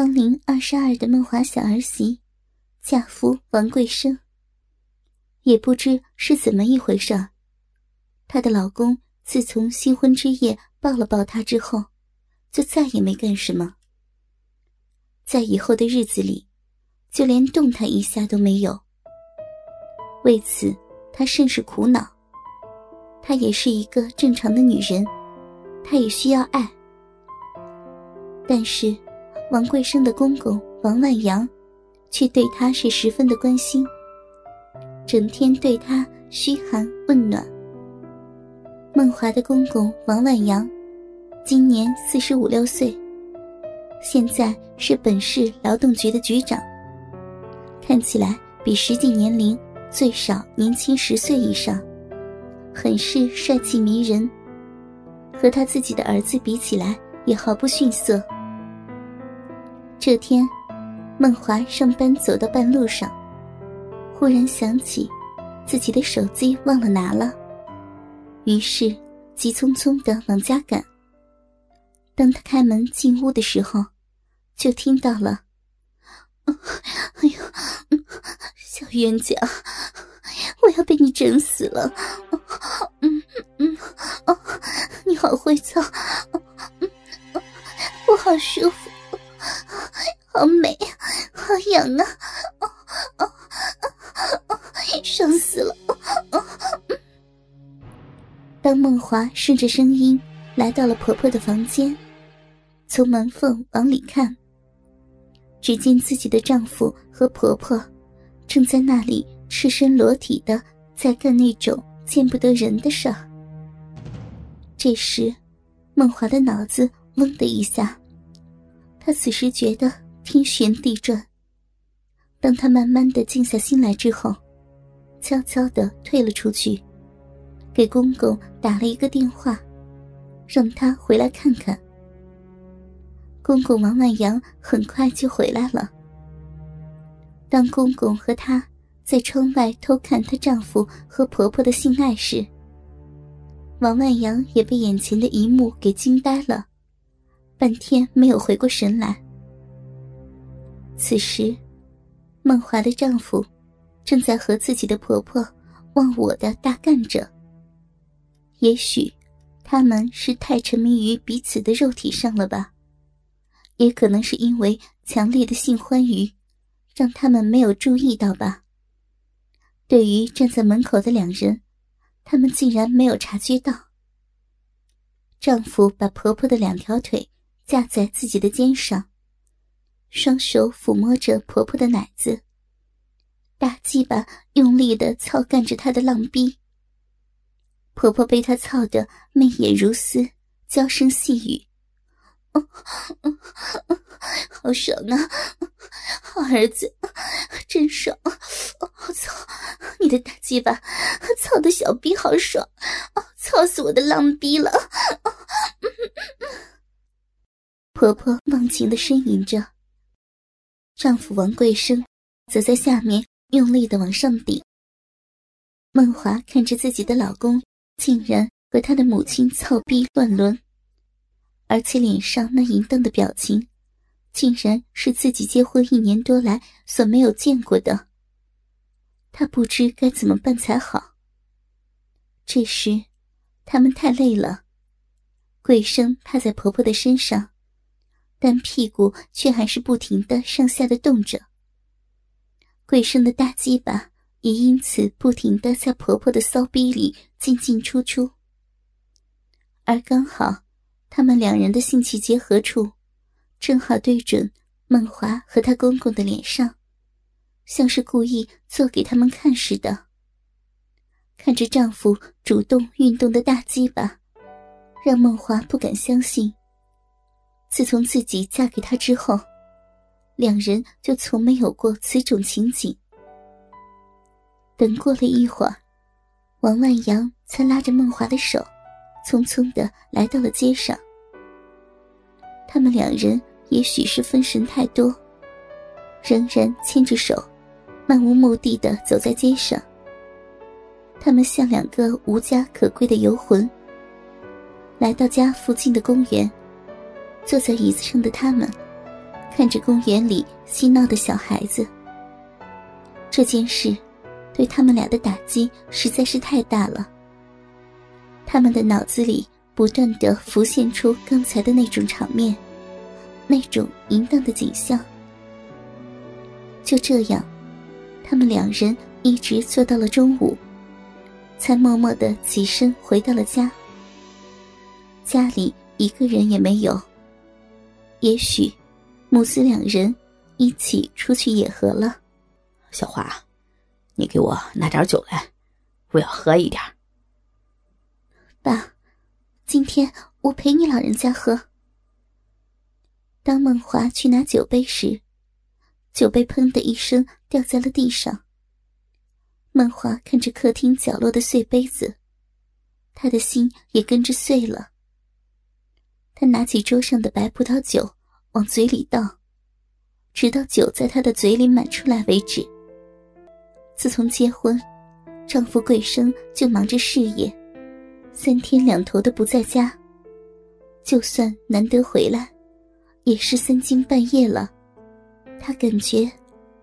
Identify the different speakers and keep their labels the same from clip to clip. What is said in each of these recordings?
Speaker 1: 芳龄二十二的梦华小儿媳，嫁夫王贵生。也不知是怎么一回事她的老公自从新婚之夜抱了抱她之后，就再也没干什么。在以后的日子里，就连动她一下都没有。为此，她甚是苦恼。她也是一个正常的女人，她也需要爱。但是。王贵生的公公王万阳，却对他是十分的关心，整天对他嘘寒问暖。孟华的公公王万阳，今年四十五六岁，现在是本市劳动局的局长，看起来比实际年龄最少年轻十岁以上，很是帅气迷人，和他自己的儿子比起来也毫不逊色。这天，孟华上班走到半路上，忽然想起自己的手机忘了拿了，于是急匆匆的往家赶。当他开门进屋的时候，就听到了：“哎呦，小冤家，我要被你整死了！嗯嗯哦，你好会操，我好舒服。”好美，好痒啊！爽死了！当梦华顺着声音来到了婆婆的房间，从门缝往里看，只见自己的丈夫和婆婆正在那里赤身裸体的在干那种见不得人的事儿。这时，梦华的脑子嗡的一下，她此时觉得。天旋地转。当他慢慢的静下心来之后，悄悄的退了出去，给公公打了一个电话，让他回来看看。公公王万阳很快就回来了。当公公和他在窗外偷看她丈夫和婆婆的性爱时，王万阳也被眼前的一幕给惊呆了，半天没有回过神来。此时，孟华的丈夫正在和自己的婆婆忘我的大干着。也许，他们是太沉迷于彼此的肉体上了吧？也可能是因为强烈的性欢愉，让他们没有注意到吧？对于站在门口的两人，他们竟然没有察觉到。丈夫把婆婆的两条腿架在自己的肩上。双手抚摸着婆婆的奶子，大鸡巴用力的操干着她的浪逼。婆婆被他操得媚眼如丝，娇声细语：“哦好爽啊，好儿子，真爽！我操，你的大鸡巴操的小逼好爽，操死我的浪逼了！”婆婆忘情的呻吟着。丈夫王贵生则在下面用力的往上顶。孟华看着自己的老公竟然和他的母亲操逼乱伦，而且脸上那淫荡的表情，竟然是自己结婚一年多来所没有见过的。她不知该怎么办才好。这时，他们太累了，贵生趴在婆婆的身上。但屁股却还是不停的上下的动着。贵生的大鸡巴也因此不停的在婆婆的骚逼里进进出出。而刚好，他们两人的性器结合处，正好对准孟华和她公公的脸上，像是故意做给他们看似的。看着丈夫主动运动的大鸡巴，让孟华不敢相信。自从自己嫁给他之后，两人就从没有过此种情景。等过了一会儿，王万阳才拉着孟华的手，匆匆的来到了街上。他们两人也许是分神太多，仍然牵着手，漫无目的的走在街上。他们像两个无家可归的游魂，来到家附近的公园。坐在椅子上的他们，看着公园里嬉闹的小孩子。这件事对他们俩的打击实在是太大了。他们的脑子里不断的浮现出刚才的那种场面，那种淫荡的景象。就这样，他们两人一直坐到了中午，才默默的起身回到了家。家里一个人也没有。也许，母子两人一起出去野合了。
Speaker 2: 小华，你给我拿点酒来，我要喝一点。
Speaker 1: 爸，今天我陪你老人家喝。当梦华去拿酒杯时，酒杯砰的一声掉在了地上。梦华看着客厅角落的碎杯子，他的心也跟着碎了。他拿起桌上的白葡萄酒，往嘴里倒，直到酒在他的嘴里满出来为止。自从结婚，丈夫贵生就忙着事业，三天两头的不在家。就算难得回来，也是三更半夜了。她感觉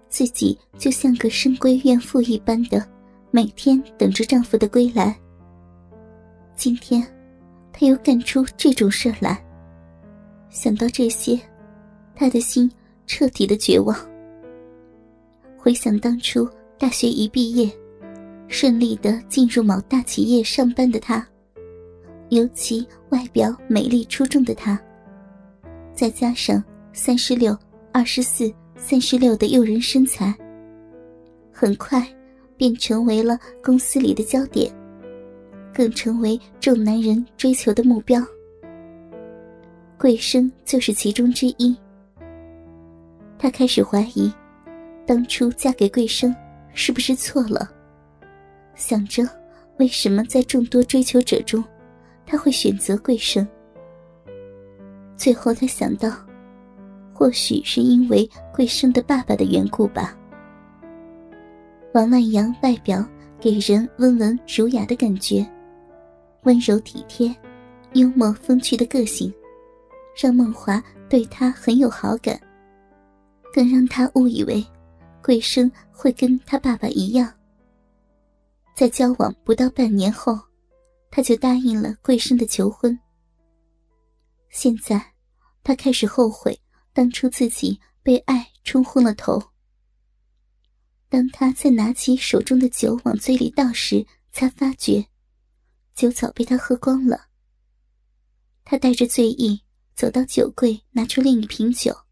Speaker 1: 自己就像个深闺怨妇一般的，每天等着丈夫的归来。今天，她又干出这种事来。想到这些，他的心彻底的绝望。回想当初大学一毕业，顺利的进入某大企业上班的他，尤其外表美丽出众的他，再加上三十六、二十四、三十六的诱人身材，很快便成为了公司里的焦点，更成为众男人追求的目标。桂生就是其中之一。他开始怀疑，当初嫁给桂生是不是错了？想着为什么在众多追求者中，他会选择桂生？最后他想到，或许是因为桂生的爸爸的缘故吧。王万阳外表给人温文儒雅的感觉，温柔体贴、幽默风趣的个性。让梦华对他很有好感，更让他误以为桂生会跟他爸爸一样。在交往不到半年后，他就答应了桂生的求婚。现在，他开始后悔当初自己被爱冲昏了头。当他再拿起手中的酒往嘴里倒时，才发觉酒早被他喝光了。他带着醉意。走到酒柜，拿出另一瓶酒，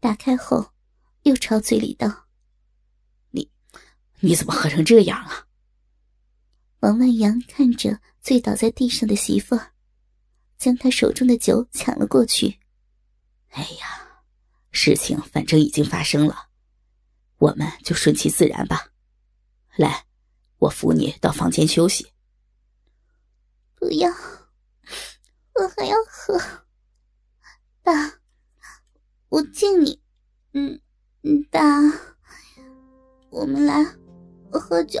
Speaker 1: 打开后，又朝嘴里倒。
Speaker 2: 你，你怎么喝成这样了？
Speaker 1: 王万阳看着醉倒在地上的媳妇，将他手中的酒抢了过去。
Speaker 2: 哎呀，事情反正已经发生了，我们就顺其自然吧。来，我扶你到房间休息。
Speaker 1: 不要，我还要喝。爸，我敬你，嗯嗯，爸，我们来喝酒，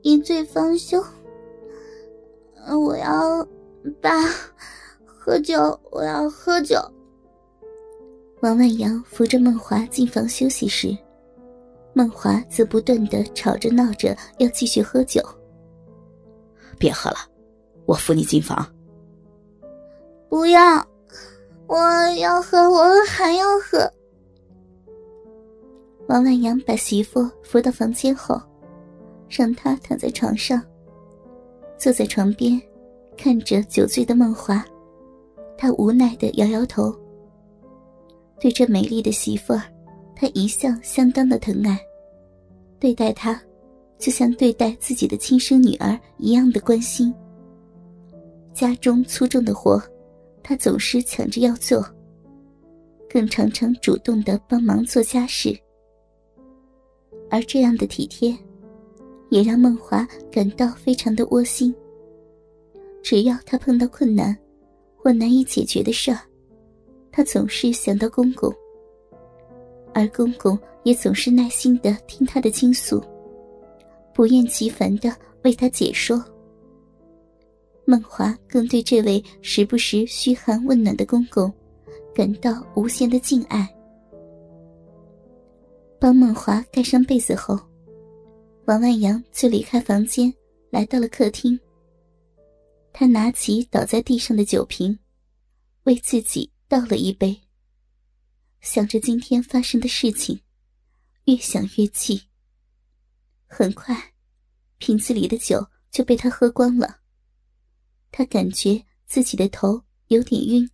Speaker 1: 一醉方休。我要爸喝酒，我要喝酒。王万阳扶着梦华进房休息时，梦华则不断的吵着闹着要继续喝酒。
Speaker 2: 别喝了，我扶你进房。
Speaker 1: 不要。我要喝，我还要喝。王万阳把媳妇扶到房间后，让她躺在床上，坐在床边，看着酒醉的梦华，他无奈的摇摇头。对这美丽的媳妇儿，他一向相当的疼爱，对待她，就像对待自己的亲生女儿一样的关心。家中粗重的活。他总是抢着要做，更常常主动的帮忙做家事，而这样的体贴，也让梦华感到非常的窝心。只要他碰到困难或难以解决的事儿，他总是想到公公，而公公也总是耐心的听他的倾诉，不厌其烦的为他解说。孟华更对这位时不时嘘寒问暖的公公感到无限的敬爱。帮孟华盖上被子后，王万阳就离开房间，来到了客厅。他拿起倒在地上的酒瓶，为自己倒了一杯。想着今天发生的事情，越想越气。很快，瓶子里的酒就被他喝光了。他感觉自己的头有点晕。